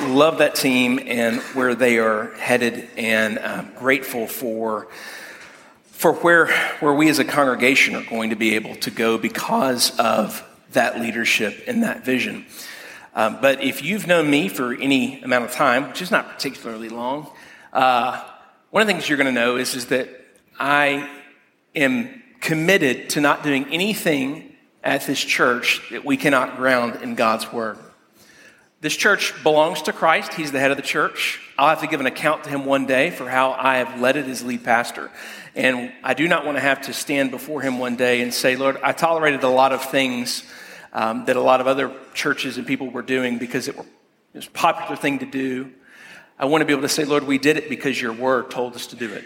love that team and where they are headed, and I'm grateful for for where where we as a congregation are going to be able to go because of that leadership and that vision. Um, but if you've known me for any amount of time, which is not particularly long, uh, one of the things you're going to know is, is that I am committed to not doing anything at this church that we cannot ground in God's Word. This church belongs to Christ. He's the head of the church. I'll have to give an account to him one day for how I have led it as lead pastor. And I do not want to have to stand before him one day and say, Lord, I tolerated a lot of things um, that a lot of other churches and people were doing because it, it was a popular thing to do. I want to be able to say, Lord, we did it because your word told us to do it.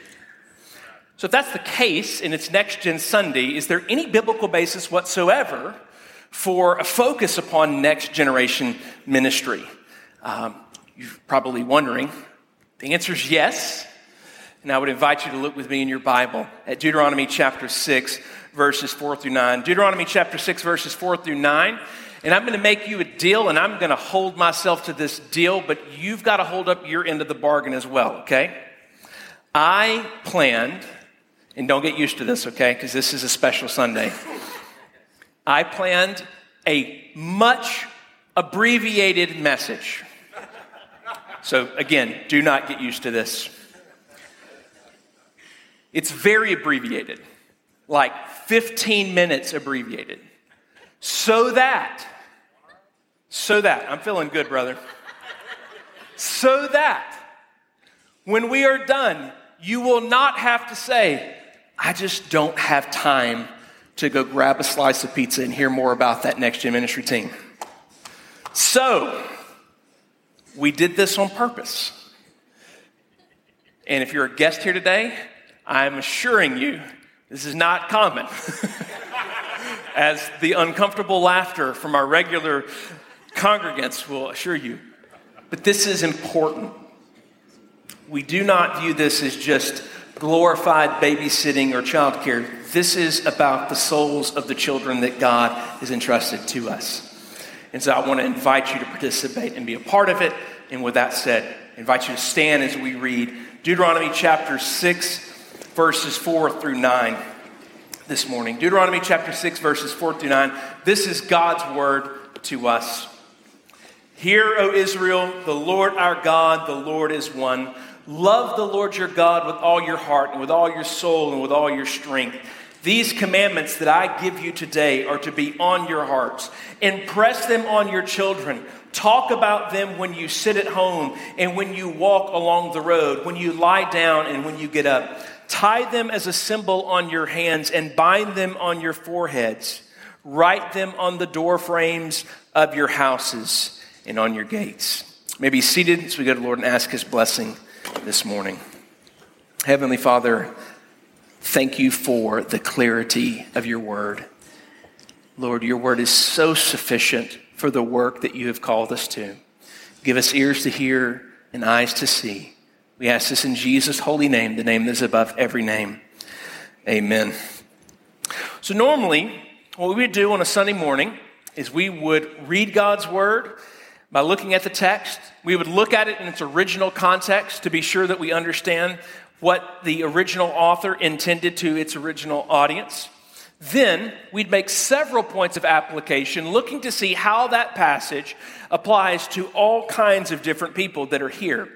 So, if that's the case and it's Next Gen Sunday, is there any biblical basis whatsoever for a focus upon next generation ministry? Um, you're probably wondering. The answer is yes. And I would invite you to look with me in your Bible at Deuteronomy chapter 6, verses 4 through 9. Deuteronomy chapter 6, verses 4 through 9. And I'm going to make you a deal, and I'm going to hold myself to this deal, but you've got to hold up your end of the bargain as well, okay? I planned, and don't get used to this, okay, because this is a special Sunday. I planned a much abbreviated message. So, again, do not get used to this. It's very abbreviated, like 15 minutes abbreviated, so that so that, I'm feeling good, brother. So that when we are done, you will not have to say, I just don't have time to go grab a slice of pizza and hear more about that next gen ministry team. So, we did this on purpose. And if you're a guest here today, I'm assuring you this is not common. As the uncomfortable laughter from our regular congregants will assure you. But this is important. We do not view this as just glorified babysitting or childcare. This is about the souls of the children that God has entrusted to us. And so I want to invite you to participate and be a part of it. And with that said, I invite you to stand as we read Deuteronomy chapter 6, verses 4 through 9 this morning. Deuteronomy chapter 6, verses 4 through 9. This is God's word to us. Hear, O Israel, the Lord our God, the Lord is one. Love the Lord your God with all your heart and with all your soul and with all your strength. These commandments that I give you today are to be on your hearts. Impress them on your children. Talk about them when you sit at home and when you walk along the road, when you lie down and when you get up. Tie them as a symbol on your hands and bind them on your foreheads. Write them on the door frames of your houses and on your gates. May be seated as we go to the Lord and ask his blessing this morning. Heavenly Father, thank you for the clarity of your word. Lord, your word is so sufficient for the work that you have called us to. Give us ears to hear and eyes to see. We ask this in Jesus' holy name, the name that is above every name. Amen. So, normally, what we would do on a Sunday morning is we would read God's word by looking at the text. We would look at it in its original context to be sure that we understand what the original author intended to its original audience. Then we'd make several points of application looking to see how that passage applies to all kinds of different people that are here.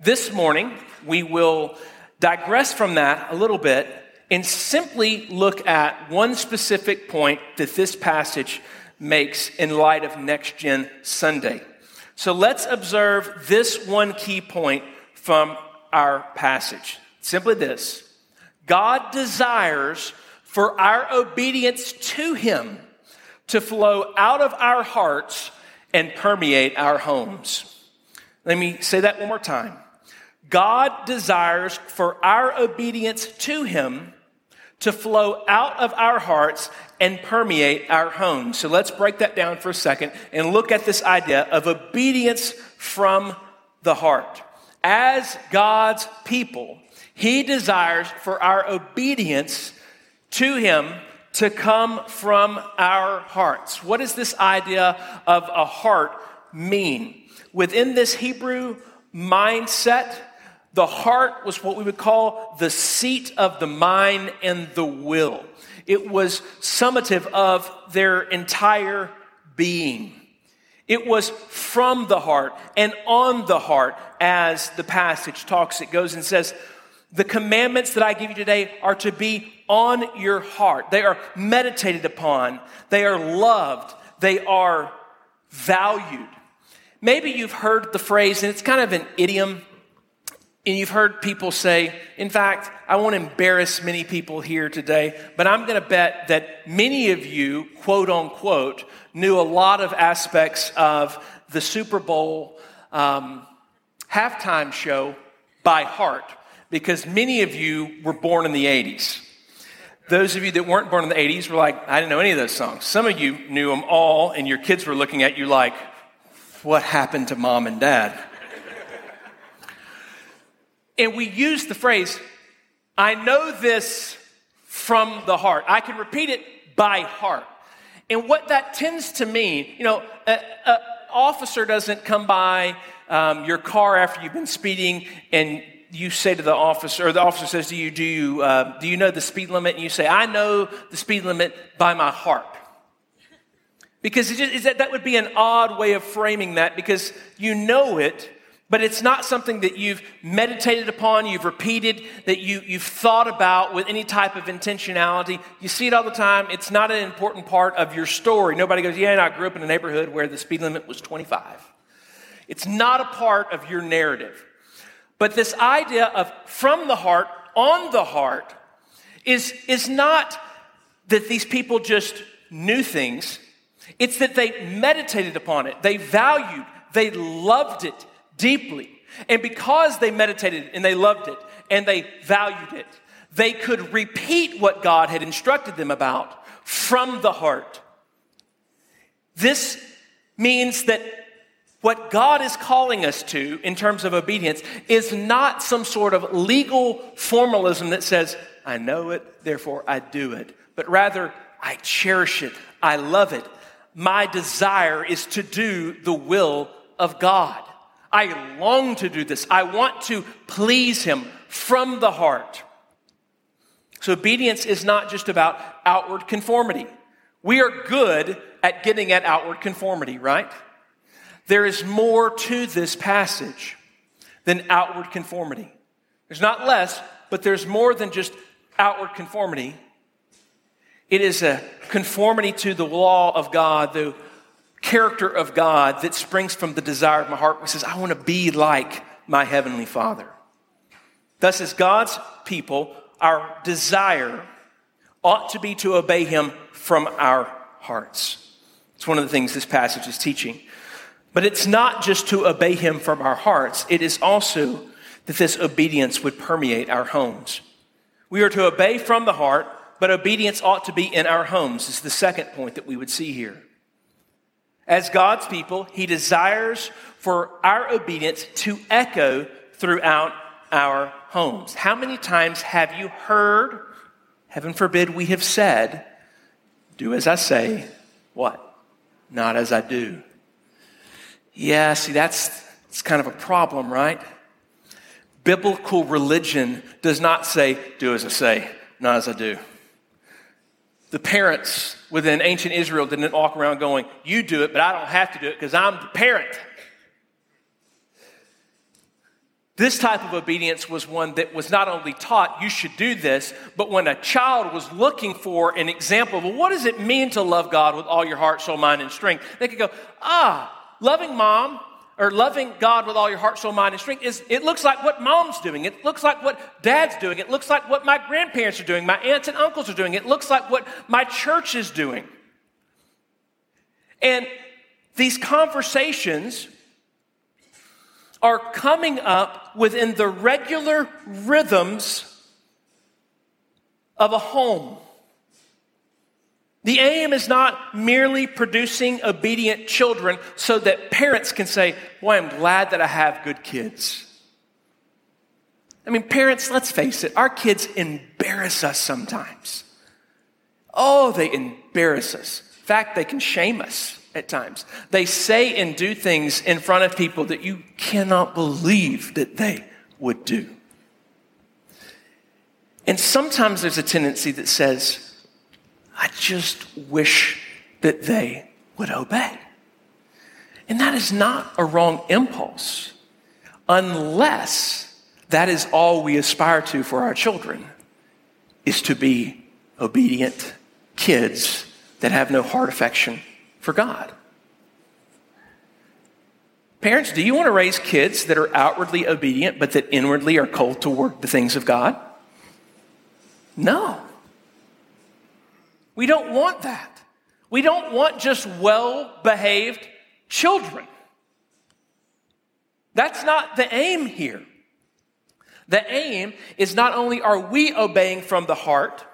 This morning, we will digress from that a little bit and simply look at one specific point that this passage makes in light of Next Gen Sunday. So let's observe this one key point from our passage. Simply this God desires for our obedience to Him to flow out of our hearts and permeate our homes. Let me say that one more time. God desires for our obedience to Him to flow out of our hearts and permeate our homes. So let's break that down for a second and look at this idea of obedience from the heart. As God's people, He desires for our obedience to Him to come from our hearts. What does this idea of a heart mean? within this Hebrew mindset, the heart was what we would call the seat of the mind and the will. It was summative of their entire being. It was from the heart and on the heart, as the passage talks. It goes and says, The commandments that I give you today are to be on your heart. They are meditated upon, they are loved, they are valued. Maybe you've heard the phrase, and it's kind of an idiom, and you've heard people say, in fact, I won't embarrass many people here today, but I'm going to bet that many of you, quote unquote, knew a lot of aspects of the Super Bowl um, halftime show by heart because many of you were born in the 80s. Those of you that weren't born in the 80s were like, I didn't know any of those songs. Some of you knew them all, and your kids were looking at you like, What happened to mom and dad? And we use the phrase, I know this from the heart. I can repeat it by heart. And what that tends to mean, you know, an officer doesn't come by um, your car after you've been speeding and you say to the officer, or the officer says to you, Do you, uh, do you know the speed limit? And you say, I know the speed limit by my heart. Because it just, that, that would be an odd way of framing that because you know it, but it's not something that you've meditated upon, you've repeated, that you, you've thought about with any type of intentionality. You see it all the time. It's not an important part of your story. Nobody goes, Yeah, I grew up in a neighborhood where the speed limit was 25. It's not a part of your narrative. But this idea of from the heart, on the heart, is, is not that these people just knew things, it's that they meditated upon it, they valued, they loved it deeply. And because they meditated and they loved it and they valued it, they could repeat what God had instructed them about from the heart. This means that what God is calling us to in terms of obedience is not some sort of legal formalism that says, I know it, therefore I do it, but rather, I cherish it, I love it. My desire is to do the will of God. I long to do this. I want to please Him from the heart. So, obedience is not just about outward conformity. We are good at getting at outward conformity, right? There is more to this passage than outward conformity. There's not less, but there's more than just outward conformity. It is a conformity to the law of God, the character of God that springs from the desire of my heart, which says, I want to be like my heavenly Father. Thus, as God's people, our desire ought to be to obey Him from our hearts. It's one of the things this passage is teaching. But it's not just to obey him from our hearts, it is also that this obedience would permeate our homes. We are to obey from the heart, but obedience ought to be in our homes, is the second point that we would see here. As God's people, he desires for our obedience to echo throughout our homes. How many times have you heard, heaven forbid we have said, do as I say, what? Not as I do. Yeah, see, that's, that's kind of a problem, right? Biblical religion does not say, do as I say, not as I do. The parents within ancient Israel didn't walk around going, You do it, but I don't have to do it because I'm the parent. This type of obedience was one that was not only taught, you should do this, but when a child was looking for an example of well, what does it mean to love God with all your heart, soul, mind, and strength, they could go, Ah, loving mom or loving God with all your heart, soul, mind, and strength is it looks like what mom's doing. It looks like what dad's doing. It looks like what my grandparents are doing, my aunts and uncles are doing. It looks like what my church is doing. And these conversations are coming up within the regular rhythms of a home. The aim is not merely producing obedient children so that parents can say, Boy, I'm glad that I have good kids. I mean, parents, let's face it, our kids embarrass us sometimes. Oh, they embarrass us. In fact, they can shame us at times. They say and do things in front of people that you cannot believe that they would do. And sometimes there's a tendency that says, I just wish that they would obey. And that is not a wrong impulse, unless that is all we aspire to for our children, is to be obedient kids that have no heart affection for God. Parents, do you want to raise kids that are outwardly obedient but that inwardly are cold toward the things of God? No. We don't want that. We don't want just well behaved children. That's not the aim here. The aim is not only are we obeying from the heart,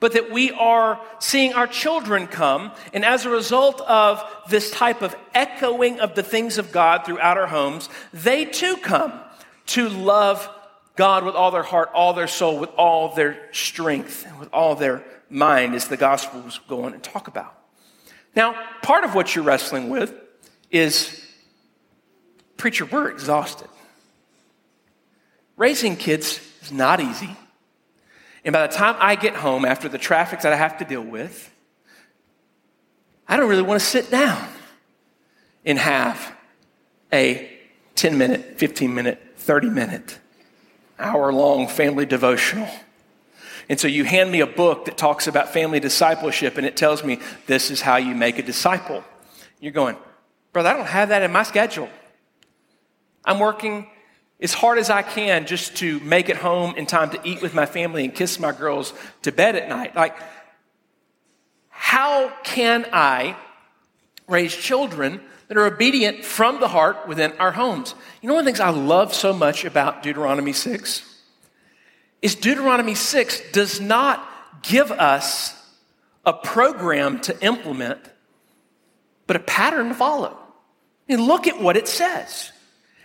but that we are seeing our children come. And as a result of this type of echoing of the things of God throughout our homes, they too come to love God with all their heart, all their soul, with all their strength, and with all their mind, as the Gospels go on and talk about. Now, part of what you're wrestling with is preacher, we're exhausted. Raising kids is not easy. And by the time I get home after the traffic that I have to deal with, I don't really want to sit down and have a 10 minute, 15 minute, 30 minute, hour long family devotional. And so you hand me a book that talks about family discipleship and it tells me this is how you make a disciple. You're going, brother, I don't have that in my schedule. I'm working as hard as I can just to make it home in time to eat with my family and kiss my girls to bed at night. Like, how can I raise children that are obedient from the heart within our homes? You know, one of the things I love so much about Deuteronomy 6 is Deuteronomy 6 does not give us a program to implement, but a pattern to follow. And look at what it says.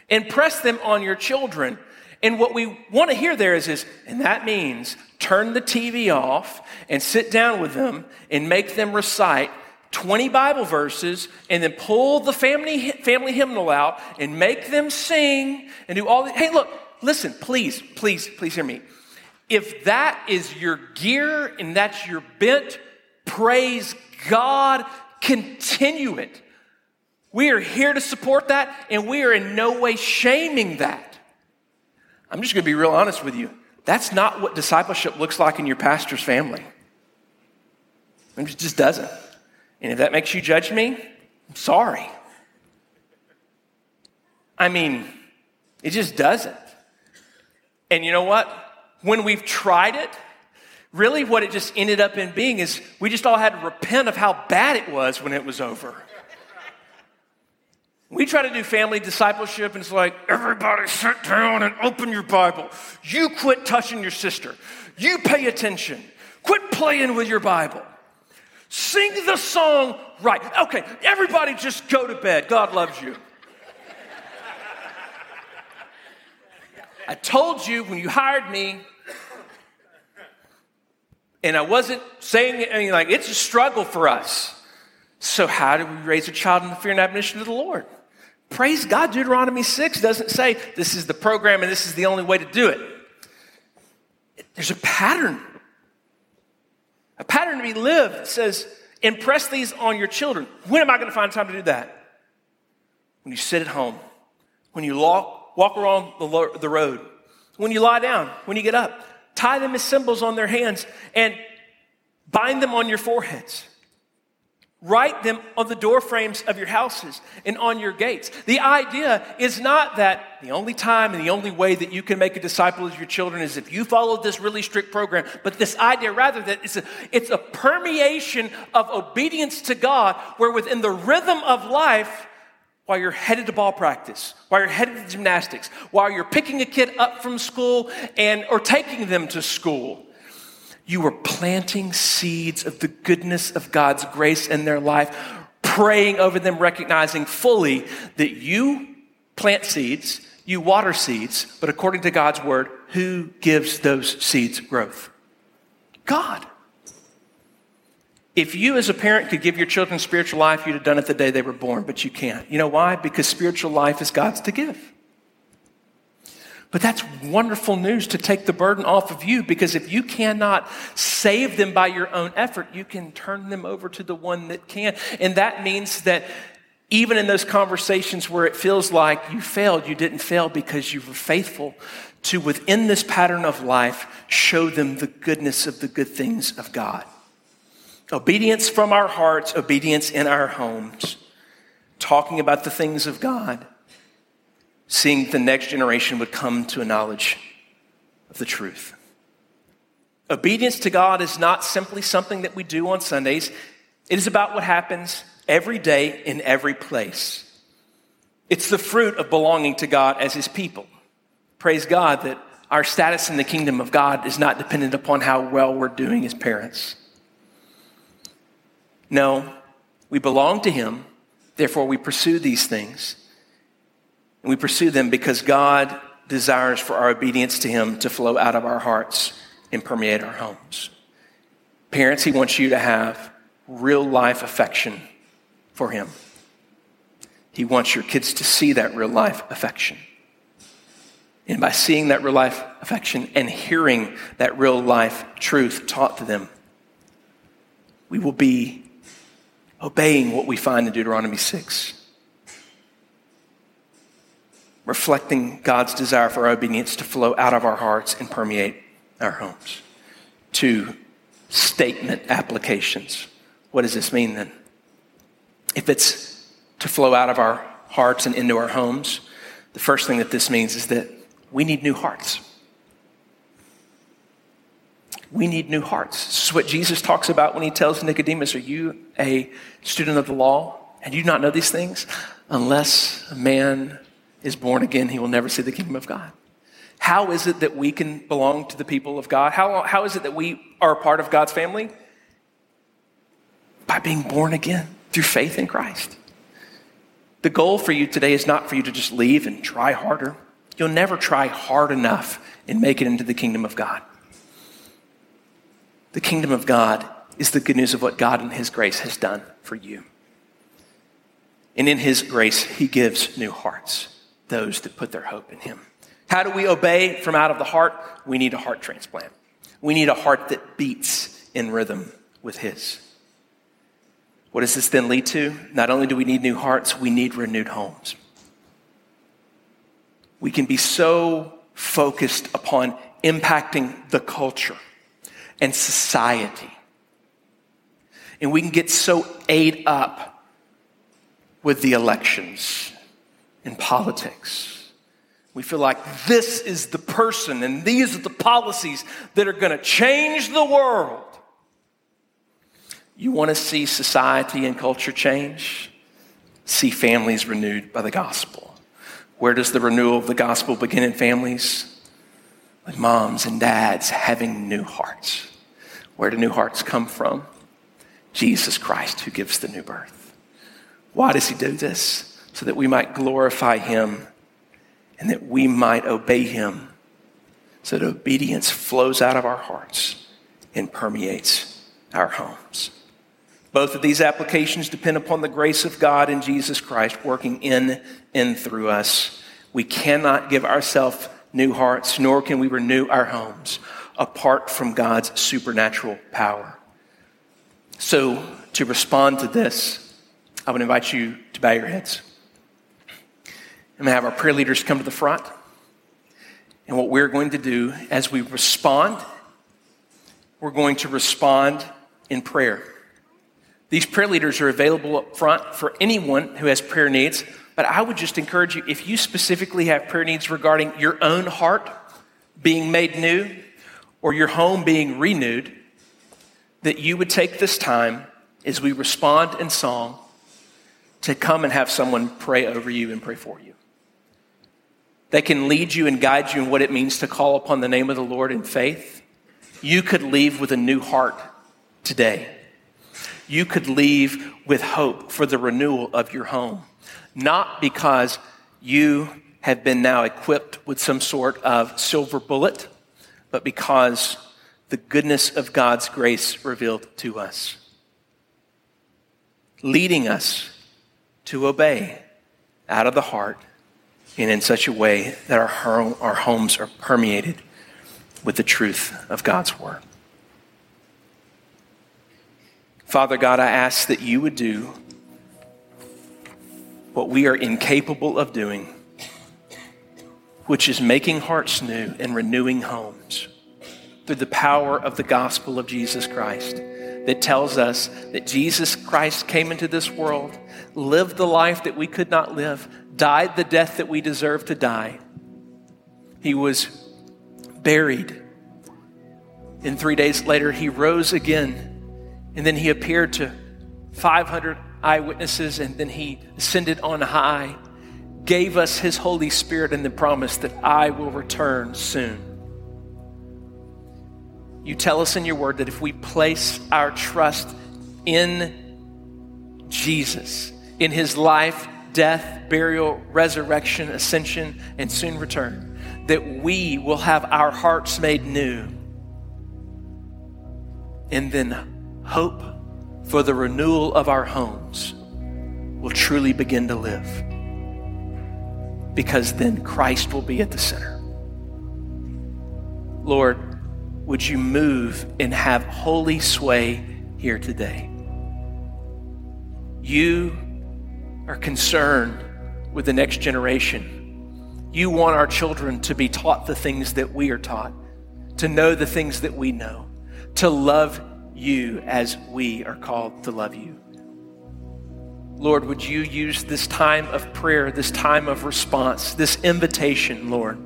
Impress them on your children. And what we want to hear there is, is, and that means turn the TV off and sit down with them and make them recite 20 Bible verses and then pull the family, family hymnal out and make them sing and do all the, hey, look, listen, please, please, please hear me. If that is your gear and that's your bent, praise God, continue it. We are here to support that, and we are in no way shaming that. I'm just going to be real honest with you. That's not what discipleship looks like in your pastor's family. It just doesn't. And if that makes you judge me, I'm sorry. I mean, it just doesn't. And you know what? When we've tried it, really what it just ended up in being is we just all had to repent of how bad it was when it was over. We try to do family discipleship, and it's like, everybody sit down and open your Bible. You quit touching your sister. You pay attention. Quit playing with your Bible. Sing the song right. Okay, everybody just go to bed. God loves you. I told you when you hired me, and I wasn't saying I like, it's a struggle for us. So, how do we raise a child in the fear and admonition of the Lord? Praise God, Deuteronomy 6 doesn't say this is the program and this is the only way to do it. There's a pattern. A pattern to be lived says, impress these on your children. When am I going to find time to do that? When you sit at home, when you walk, walk around the, the road, when you lie down, when you get up. Tie them as symbols on their hands and bind them on your foreheads. Write them on the door frames of your houses and on your gates. The idea is not that the only time and the only way that you can make a disciple of your children is if you follow this really strict program, but this idea rather that it's a, it's a permeation of obedience to God where within the rhythm of life, while you're headed to ball practice, while you're headed to gymnastics, while you're picking a kid up from school and or taking them to school, you were planting seeds of the goodness of God's grace in their life, praying over them, recognizing fully that you plant seeds, you water seeds, but according to God's word, who gives those seeds growth? God. If you, as a parent, could give your children spiritual life, you'd have done it the day they were born, but you can't. You know why? Because spiritual life is God's to give. But that's wonderful news to take the burden off of you because if you cannot save them by your own effort, you can turn them over to the one that can. And that means that even in those conversations where it feels like you failed, you didn't fail because you were faithful to, within this pattern of life, show them the goodness of the good things of God. Obedience from our hearts, obedience in our homes, talking about the things of God, seeing the next generation would come to a knowledge of the truth. Obedience to God is not simply something that we do on Sundays, it is about what happens every day in every place. It's the fruit of belonging to God as His people. Praise God that our status in the kingdom of God is not dependent upon how well we're doing as parents. No, we belong to Him, therefore, we pursue these things. And we pursue them because God desires for our obedience to Him to flow out of our hearts and permeate our homes. Parents, He wants you to have real life affection for Him. He wants your kids to see that real life affection. And by seeing that real life affection and hearing that real life truth taught to them, we will be obeying what we find in Deuteronomy 6. Reflecting God's desire for obedience to flow out of our hearts and permeate our homes. Two, statement applications. What does this mean then? If it's to flow out of our hearts and into our homes, the first thing that this means is that we need new hearts. We need new hearts. This is what Jesus talks about when he tells Nicodemus, Are you a student of the law? And you do not know these things? Unless a man is born again, he will never see the kingdom of God. How is it that we can belong to the people of God? How, how is it that we are a part of God's family? By being born again through faith in Christ. The goal for you today is not for you to just leave and try harder. You'll never try hard enough and make it into the kingdom of God. The kingdom of God is the good news of what God in His grace has done for you. And in His grace, He gives new hearts, those that put their hope in Him. How do we obey from out of the heart? We need a heart transplant. We need a heart that beats in rhythm with His. What does this then lead to? Not only do we need new hearts, we need renewed homes. We can be so focused upon impacting the culture and society. And we can get so ate up with the elections and politics. We feel like this is the person and these are the policies that are going to change the world. You want to see society and culture change? See families renewed by the gospel. Where does the renewal of the gospel begin in families? With moms and dads having new hearts. Where do new hearts come from? Jesus Christ, who gives the new birth. Why does he do this? So that we might glorify him and that we might obey him, so that obedience flows out of our hearts and permeates our homes. Both of these applications depend upon the grace of God in Jesus Christ working in and through us. We cannot give ourselves new hearts, nor can we renew our homes apart from God's supernatural power. So, to respond to this, I would invite you to bow your heads. I'm going to have our prayer leaders come to the front. And what we're going to do as we respond, we're going to respond in prayer. These prayer leaders are available up front for anyone who has prayer needs. But I would just encourage you if you specifically have prayer needs regarding your own heart being made new, or your home being renewed, that you would take this time as we respond in song to come and have someone pray over you and pray for you. They can lead you and guide you in what it means to call upon the name of the Lord in faith. You could leave with a new heart today. You could leave with hope for the renewal of your home, not because you have been now equipped with some sort of silver bullet but because the goodness of God's grace revealed to us. leading us to obey out of the heart and in such a way that our, our homes are permeated with the truth of God's word. Father God, I ask that you would do what we are incapable of doing, which is making hearts new and renewing homes through the power of the gospel of Jesus Christ that tells us that Jesus Christ came into this world, lived the life that we could not live, died the death that we deserve to die. He was buried. And three days later, he rose again. And then he appeared to 500 eyewitnesses, and then he ascended on high, gave us his Holy Spirit and the promise that I will return soon. You tell us in your word that if we place our trust in Jesus, in his life, death, burial, resurrection, ascension, and soon return, that we will have our hearts made new. And then hope for the renewal of our homes will truly begin to live. Because then Christ will be at the center. Lord, would you move and have holy sway here today? You are concerned with the next generation. You want our children to be taught the things that we are taught, to know the things that we know, to love you as we are called to love you. Lord, would you use this time of prayer, this time of response, this invitation, Lord?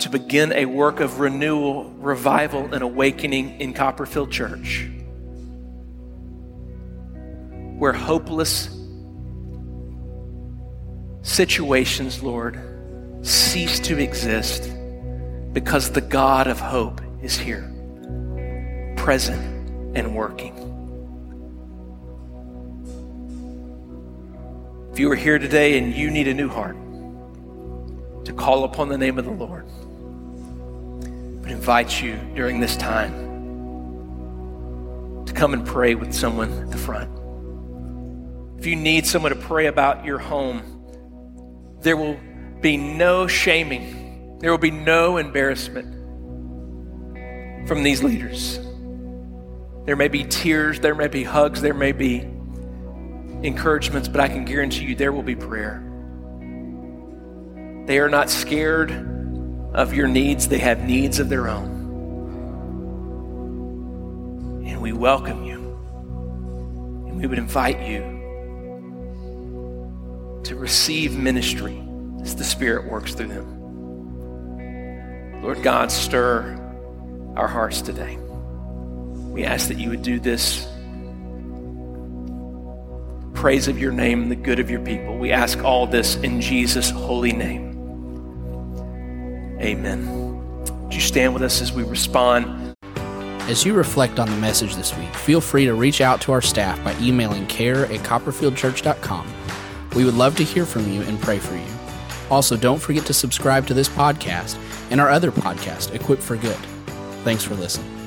to begin a work of renewal, revival, and awakening in Copperfield Church, where hopeless situations, Lord, cease to exist because the God of hope is here, present and working. If you are here today and you need a new heart, to call upon the name of the Lord would invite you during this time to come and pray with someone at the front. If you need someone to pray about your home, there will be no shaming, there will be no embarrassment from these leaders. There may be tears, there may be hugs, there may be encouragements, but I can guarantee you there will be prayer. They are not scared of your needs, they have needs of their own. And we welcome you. And we would invite you to receive ministry as the Spirit works through them. Lord God, stir our hearts today. We ask that you would do this. Praise of your name, and the good of your people. We ask all this in Jesus' holy name. Amen. Would you stand with us as we respond? As you reflect on the message this week, feel free to reach out to our staff by emailing care at copperfieldchurch.com. We would love to hear from you and pray for you. Also, don't forget to subscribe to this podcast and our other podcast, Equipped for Good. Thanks for listening.